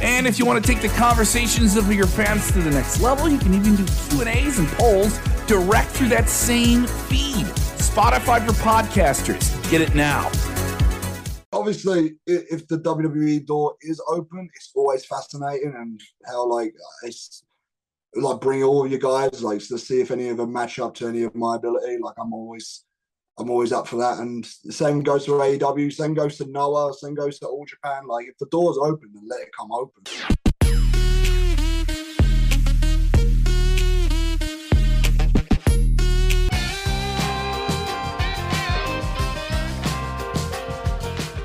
And if you want to take the conversations of your fans to the next level, you can even do Q&As and polls direct through that same feed. Spotify for podcasters. Get it now. Obviously, if the WWE door is open, it's always fascinating and how like it's like bring all your guys like to see if any of them match up to any of my ability. Like I'm always I'm always up for that. And the same goes to AEW, same goes to Noah, same goes to All Japan. Like if the door's open, then let it come open.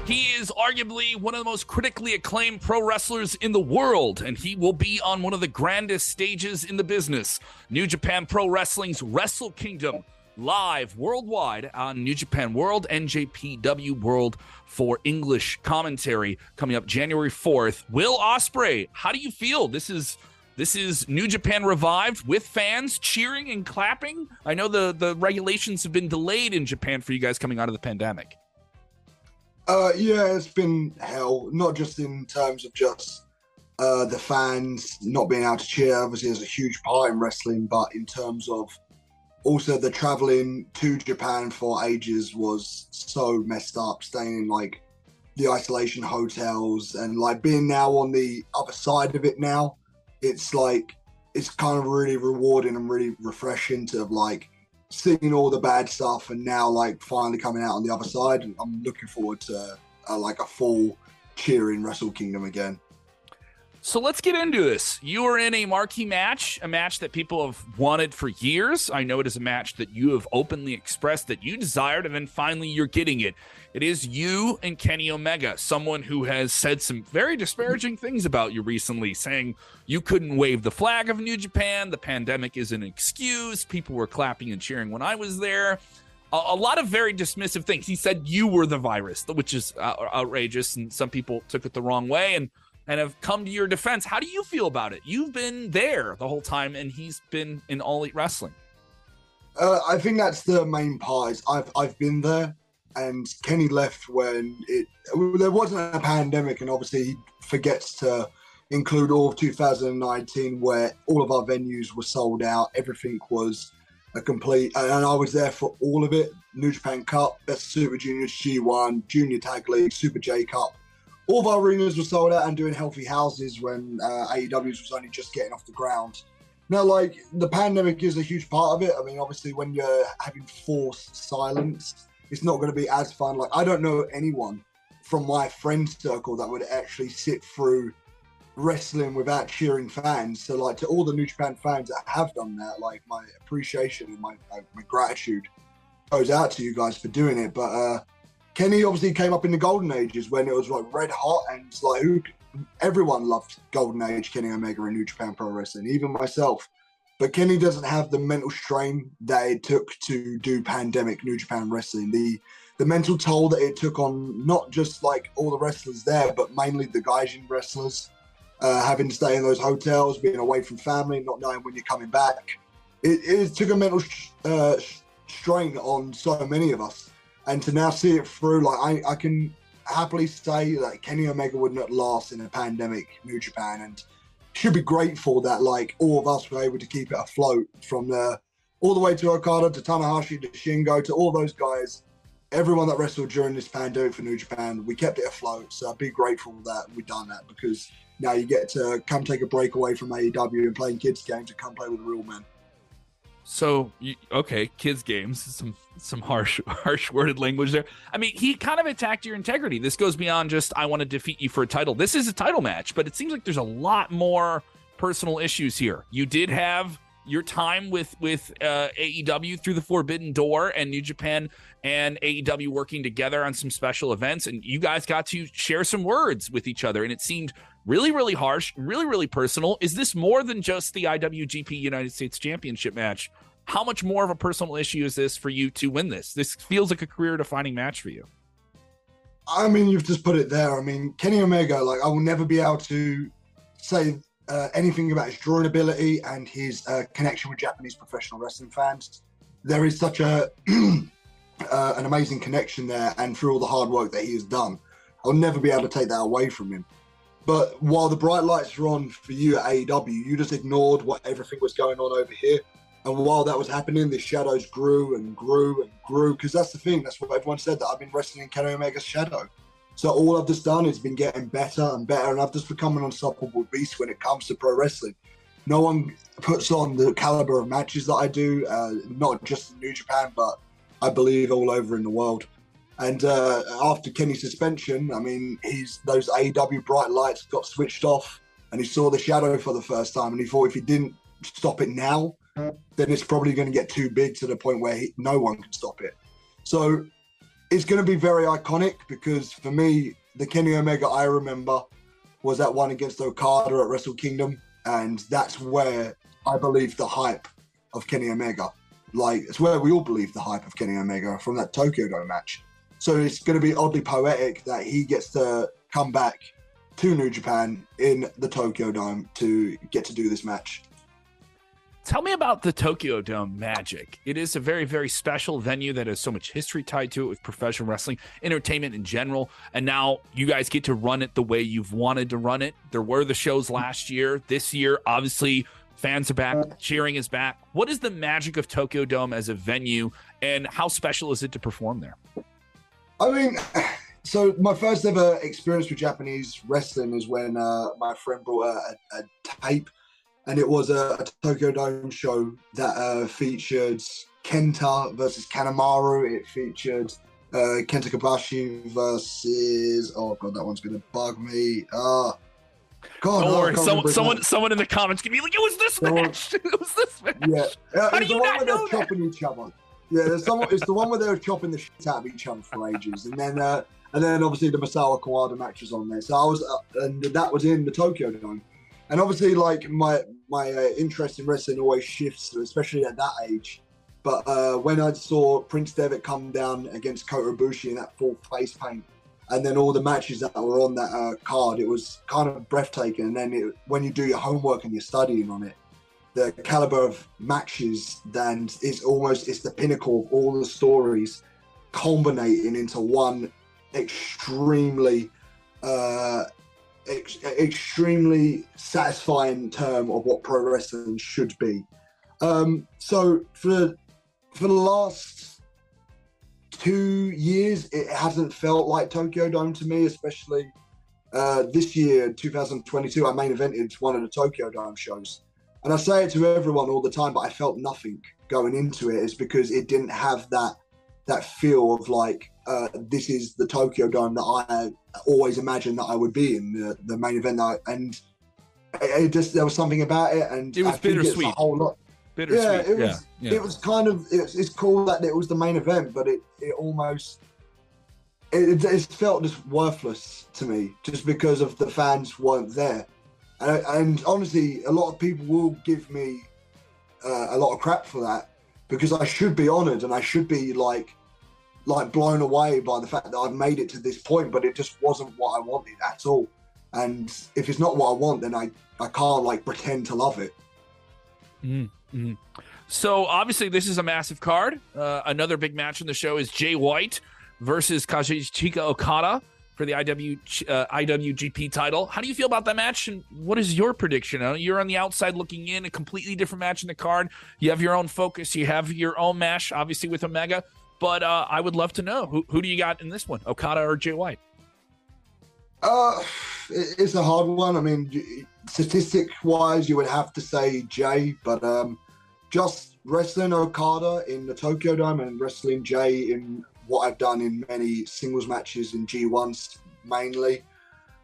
He is arguably one of the most critically acclaimed pro wrestlers in the world, and he will be on one of the grandest stages in the business New Japan Pro Wrestling's Wrestle Kingdom live worldwide on New Japan World, NJPW World for English commentary coming up January 4th. Will Ospreay, how do you feel? This is this is New Japan revived with fans cheering and clapping. I know the the regulations have been delayed in Japan for you guys coming out of the pandemic. Uh, yeah, it's been hell. Not just in terms of just uh, the fans not being able to cheer. Obviously, there's a huge part in wrestling, but in terms of also the traveling to Japan for ages was so messed up, staying in like the isolation hotels and like being now on the other side of it now, it's like it's kind of really rewarding and really refreshing to have like seeing all the bad stuff and now like finally coming out on the other side. I'm looking forward to uh, like a full cheering Wrestle Kingdom again. So let's get into this. You are in a marquee match, a match that people have wanted for years. I know it is a match that you have openly expressed that you desired, and then finally you're getting it. It is you and Kenny Omega, someone who has said some very disparaging things about you recently, saying you couldn't wave the flag of New Japan, the pandemic is an excuse, people were clapping and cheering when I was there. A, a lot of very dismissive things. He said you were the virus, which is uh, outrageous, and some people took it the wrong way. And and have come to your defense. How do you feel about it? You've been there the whole time, and he's been in All Elite Wrestling. Uh, I think that's the main part. Is I've I've been there, and Kenny left when it there wasn't a pandemic, and obviously he forgets to include all of 2019, where all of our venues were sold out. Everything was a complete, and I was there for all of it. New Japan Cup, Best Super Juniors, G1, Junior Tag League, Super J Cup all of our arenas were sold out and doing healthy houses when uh, AEW's was only just getting off the ground. Now, like the pandemic is a huge part of it. I mean, obviously, when you're having forced silence, it's not going to be as fun. Like, I don't know anyone from my friend circle that would actually sit through wrestling without cheering fans. So, like, to all the New Japan fans that have done that, like, my appreciation and my, my gratitude goes out to you guys for doing it. But uh, Kenny obviously came up in the golden ages when it was like red hot and it's like who everyone loved golden age Kenny Omega in New Japan Pro Wrestling, even myself. But Kenny doesn't have the mental strain that it took to do pandemic New Japan Wrestling. The the mental toll that it took on not just like all the wrestlers there, but mainly the Gaijin wrestlers, uh, having to stay in those hotels, being away from family, not knowing when you're coming back. It, it took a mental uh, strain on so many of us and to now see it through, like I, I can happily say that Kenny Omega would not last in a pandemic New Japan, and should be grateful that like all of us were able to keep it afloat from the all the way to Okada to Tanahashi to Shingo to all those guys. Everyone that wrestled during this pandemic for New Japan, we kept it afloat. So be grateful that we've done that because now you get to come take a break away from AEW and playing kids games and come play with real men. So you, okay, kids games, some some harsh harsh worded language there. I mean, he kind of attacked your integrity. This goes beyond just I want to defeat you for a title. This is a title match, but it seems like there's a lot more personal issues here. You did have your time with with uh, AEW through the Forbidden Door and New Japan and AEW working together on some special events, and you guys got to share some words with each other, and it seemed really, really harsh, really, really personal. Is this more than just the IWGP United States Championship match? How much more of a personal issue is this for you to win this? This feels like a career defining match for you. I mean, you've just put it there. I mean, Kenny Omega, like, I will never be able to say uh, anything about his drawing ability and his uh, connection with Japanese professional wrestling fans. There is such a uh, an amazing connection there, and through all the hard work that he has done, I'll never be able to take that away from him. But while the bright lights were on for you at AEW, you just ignored what everything was going on over here. And while that was happening, the shadows grew and grew and grew. Because that's the thing. That's what everyone said that I've been wrestling in Kenny Omega's shadow. So all I've just done is been getting better and better, and I've just become an unstoppable beast when it comes to pro wrestling. No one puts on the caliber of matches that I do, uh, not just in New Japan, but I believe all over in the world. And uh, after Kenny's suspension, I mean, he's those AEW bright lights got switched off, and he saw the shadow for the first time, and he thought if he didn't stop it now, then it's probably going to get too big to the point where he, no one can stop it. So it's going to be very iconic because for me, the Kenny Omega I remember was that one against Okada at Wrestle Kingdom, and that's where I believe the hype of Kenny Omega. Like it's where we all believe the hype of Kenny Omega from that Tokyo Dome match. So it's going to be oddly poetic that he gets to come back to New Japan in the Tokyo Dome to get to do this match. Tell me about the Tokyo Dome magic. It is a very, very special venue that has so much history tied to it with professional wrestling, entertainment in general. And now you guys get to run it the way you've wanted to run it. There were the shows last year. This year, obviously, fans are back, cheering is back. What is the magic of Tokyo Dome as a venue, and how special is it to perform there? I mean, so my first ever experience with Japanese wrestling is when uh, my friend brought a, a tape and it was a, a Tokyo Dome show that uh, featured Kenta versus Kanemaru. It featured uh, Kenta Kobashi versus oh god, that one's gonna bug me. Uh, God, Don't worry, someone, someone, someone in the comments can be like, "It was this match. it was this match." Yeah, uh, How do you not know chopping each other. Yeah, there's someone. it's the one where they were chopping the shit out of each other for ages, and then uh, and then obviously the Misawa Kawada match was on there. So I was, uh, and that was in the Tokyo Dome and obviously like my my uh, interest in wrestling always shifts especially at that age. But uh, when i saw prince devitt come down against kota ibushi in that full face paint and then all the matches that were on that uh, card it was kind of breathtaking. And then it, when you do your homework and you're studying on it the caliber of matches then is almost it's the pinnacle of all the stories culminating into one extremely uh, ex- extremely satisfying term of what pro wrestling should be. Um, so for for the last two years, it hasn't felt like Tokyo Dome to me, especially uh, this year, 2022. I main evented one of the Tokyo Dome shows, and I say it to everyone all the time, but I felt nothing going into it. Is because it didn't have that that feel of like uh, this is the Tokyo Dome that I always imagined that I would be in the, the main event. That, and it, it, just there was something about it, and it was bittersweet. a whole lot. Bittersweet. Yeah, it was. Yeah, yeah. It was kind of. It's, it's cool that it was the main event, but it it almost. It, it felt just worthless to me, just because of the fans weren't there, and, and honestly, a lot of people will give me uh, a lot of crap for that because I should be honoured and I should be like like blown away by the fact that I've made it to this point, but it just wasn't what I wanted at all. And if it's not what I want, then I, I can't like pretend to love it. Mm-hmm. So obviously, this is a massive card. Uh, another big match in the show is Jay White versus Kazuchika Okada for the IW uh, IWGP title. How do you feel about that match, and what is your prediction? Uh, you're on the outside looking in, a completely different match in the card. You have your own focus. You have your own match, obviously with Omega. But uh, I would love to know who, who do you got in this one, Okada or Jay White? Uh, it's a hard one. I mean, statistic wise, you would have to say Jay, but um, just wrestling Okada in the Tokyo Dome and wrestling Jay in what I've done in many singles matches in G1s mainly.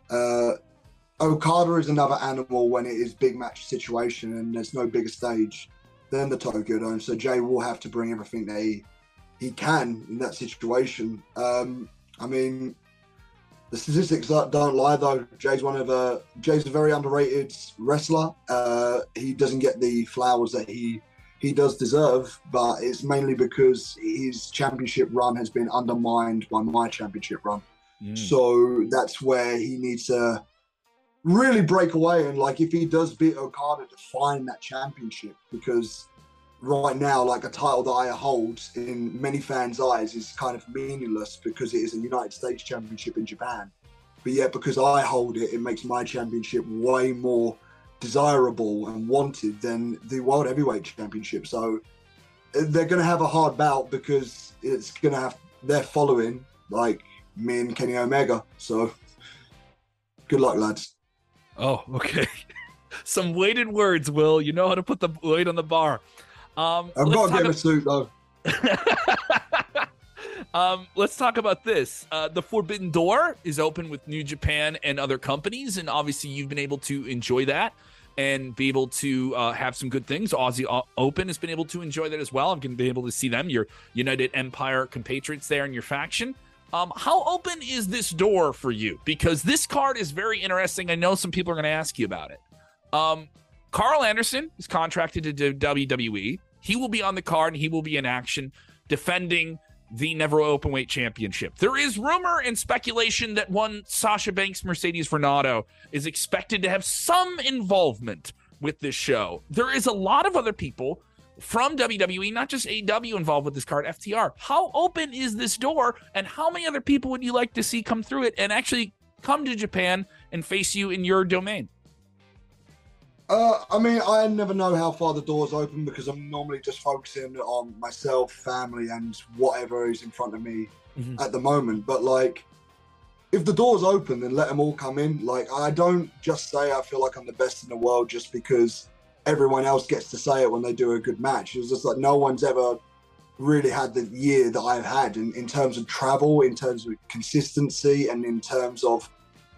Uh, Okada is another animal when it is big match situation and there's no bigger stage. than the Tokyo Dome. So Jay will have to bring everything that he he can in that situation. Um, I mean, the statistics don't lie though. Jay's one of a Jay's a very underrated wrestler. Uh, he doesn't get the flowers that he he does deserve, but it's mainly because his championship run has been undermined by my championship run. Mm. So that's where he needs to really break away and like if he does beat Okada to find that championship because right now like a title that I hold in many fans' eyes is kind of meaningless because it is a United States championship in Japan. But yet because I hold it, it makes my championship way more desirable and wanted than the World Heavyweight Championship. So uh, they're going to have a hard bout because it's going to have their following, like me and Kenny Omega. So good luck, lads. Oh, okay. Some weighted words, Will. You know how to put the weight on the bar. Um, I've got to get a suit, though. um, let's talk about this. Uh, the Forbidden Door is open with New Japan and other companies, and obviously you've been able to enjoy that and be able to uh, have some good things. Aussie Open has been able to enjoy that as well. I'm going to be able to see them, your United Empire compatriots there in your faction. Um, how open is this door for you? Because this card is very interesting. I know some people are going to ask you about it. Um, Karl Anderson is contracted to WWE. He will be on the card and he will be in action defending the Never Openweight Championship. There is rumor and speculation that one Sasha Banks Mercedes Varnado is expected to have some involvement with this show. There is a lot of other people from WWE, not just AEW involved with this card, FTR. How open is this door, and how many other people would you like to see come through it and actually come to Japan and face you in your domain? Uh, I mean, I never know how far the door's open because I'm normally just focusing on myself, family, and whatever is in front of me mm-hmm. at the moment. But like, if the door's open, then let them all come in. Like, I don't just say I feel like I'm the best in the world just because everyone else gets to say it when they do a good match. It's just like no one's ever really had the year that I've had in, in terms of travel, in terms of consistency, and in terms of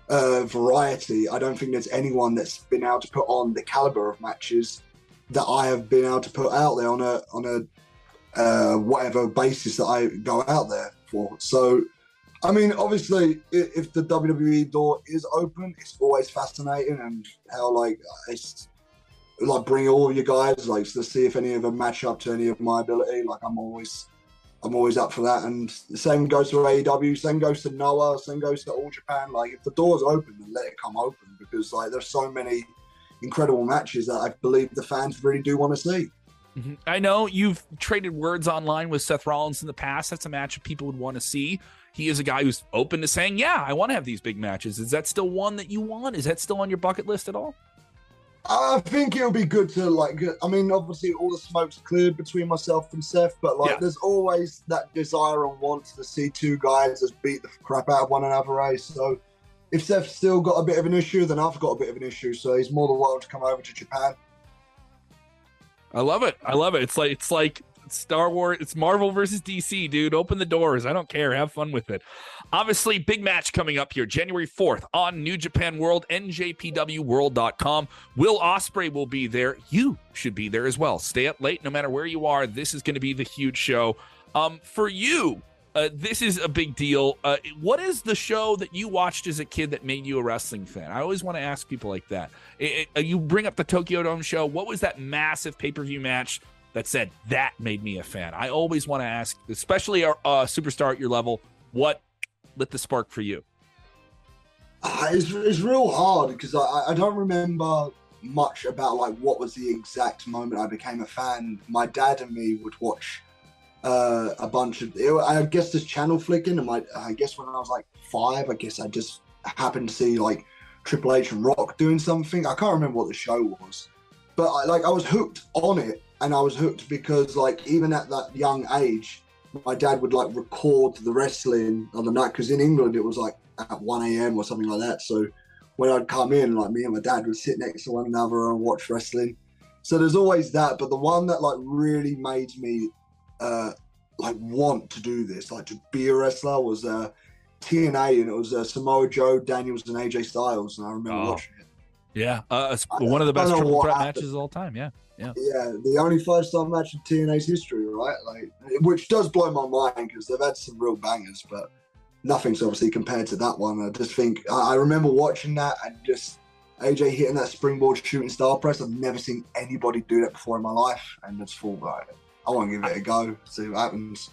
uh, variety. I don't think there's anyone that's been able to put on the caliber of matches that I have been able to put out there on a on a uh, whatever basis that I go out there for. So, I mean, obviously, if the WWE door is open, it's always fascinating and how like it's like bring all of you guys, like to see if any of them match up to any of my ability. Like I'm always, I'm always up for that. And the same goes to AEW, same goes to Noah, same goes to All Japan. Like if the door's open, then let it come open because like there's so many incredible matches that I believe the fans really do want to see. Mm-hmm. I know you've traded words online with Seth Rollins in the past. That's a match that people would want to see. He is a guy who's open to saying, "Yeah, I want to have these big matches." Is that still one that you want? Is that still on your bucket list at all? I think it'll be good to like. I mean, obviously, all the smoke's cleared between myself and Seth, but like, yeah. there's always that desire and want to see two guys just beat the crap out of one another. Eh? So, if Seth's still got a bit of an issue, then I've got a bit of an issue. So he's more than welcome to come over to Japan. I love it. I love it. It's like it's like Star Wars. It's Marvel versus DC, dude. Open the doors. I don't care. Have fun with it. Obviously, big match coming up here January 4th on New Japan World, NJPWWorld.com. Will Ospreay will be there. You should be there as well. Stay up late no matter where you are. This is going to be the huge show. Um, for you, uh, this is a big deal. Uh, what is the show that you watched as a kid that made you a wrestling fan? I always want to ask people like that. It, it, you bring up the Tokyo Dome show. What was that massive pay per view match that said that made me a fan. I always want to ask, especially a, a superstar at your level, what lit the spark for you? Uh, it's, it's real hard because I, I don't remember much about like what was the exact moment I became a fan. My dad and me would watch uh, a bunch of. I guess this channel flicking, and my I guess when I was like five, I guess I just happened to see like Triple H and Rock doing something. I can't remember what the show was, but I, like I was hooked on it and I was hooked because like even at that young age, my dad would like record the wrestling on the night because in England it was like at 1 a.m. or something like that. So when I'd come in, like me and my dad would sit next to one another and watch wrestling. So there's always that, but the one that like really made me uh like want to do this, like to be a wrestler, was uh TNA, and it was uh, Samoa Joe, Daniels, and AJ Styles, and I remember oh. watching it. Yeah, uh, one of the best triple threat happened. matches of all time. Yeah, yeah, yeah. The only five star match in TNA's history, right? Like, which does blow my mind because they've had some real bangers, but nothing's obviously compared to that one. I just think I, I remember watching that and just AJ hitting that springboard shooting star press. I've never seen anybody do that before in my life, and just thought, right, I want to give it a go, see what happens.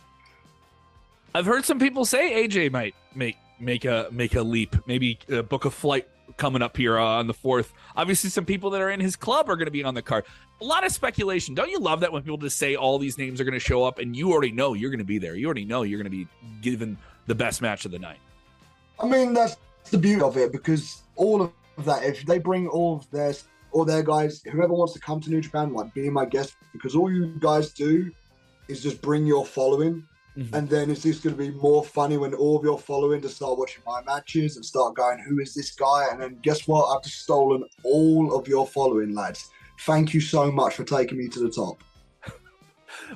I've heard some people say AJ might make make a make a leap, maybe uh, book a flight coming up here uh, on the fourth. Obviously, some people that are in his club are going to be on the card. A lot of speculation. Don't you love that when people just say all these names are going to show up and you already know you're going to be there? You already know you're going to be given the best match of the night. I mean, that's the beauty of it because all of that, if they bring all of their all their guys, whoever wants to come to New Japan, like be my guest, because all you guys do is just bring your following Mm-hmm. And then is this going to be more funny when all of your following to start watching my matches and start going, who is this guy? And then guess what? I've just stolen all of your following, lads. Thank you so much for taking me to the top.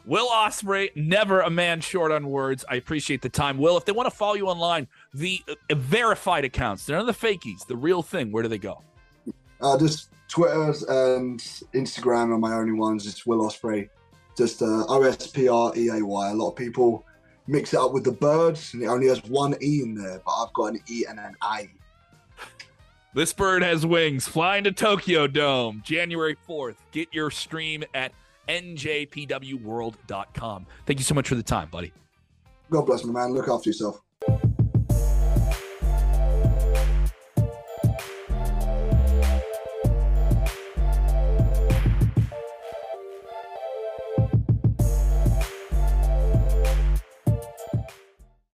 Will Ospreay, never a man short on words. I appreciate the time. Will, if they want to follow you online, the uh, verified accounts, they're not the fakies, the real thing, where do they go? Uh, just Twitter and Instagram are my only ones. It's Will Ospreay, just uh, O S P R E A Y. A lot of people mix it up with the birds, and it only has one E in there, but I've got an E and an I. This bird has wings. Flying to Tokyo Dome, January 4th. Get your stream at njpwworld.com. Thank you so much for the time, buddy. God bless my man. Look after yourself.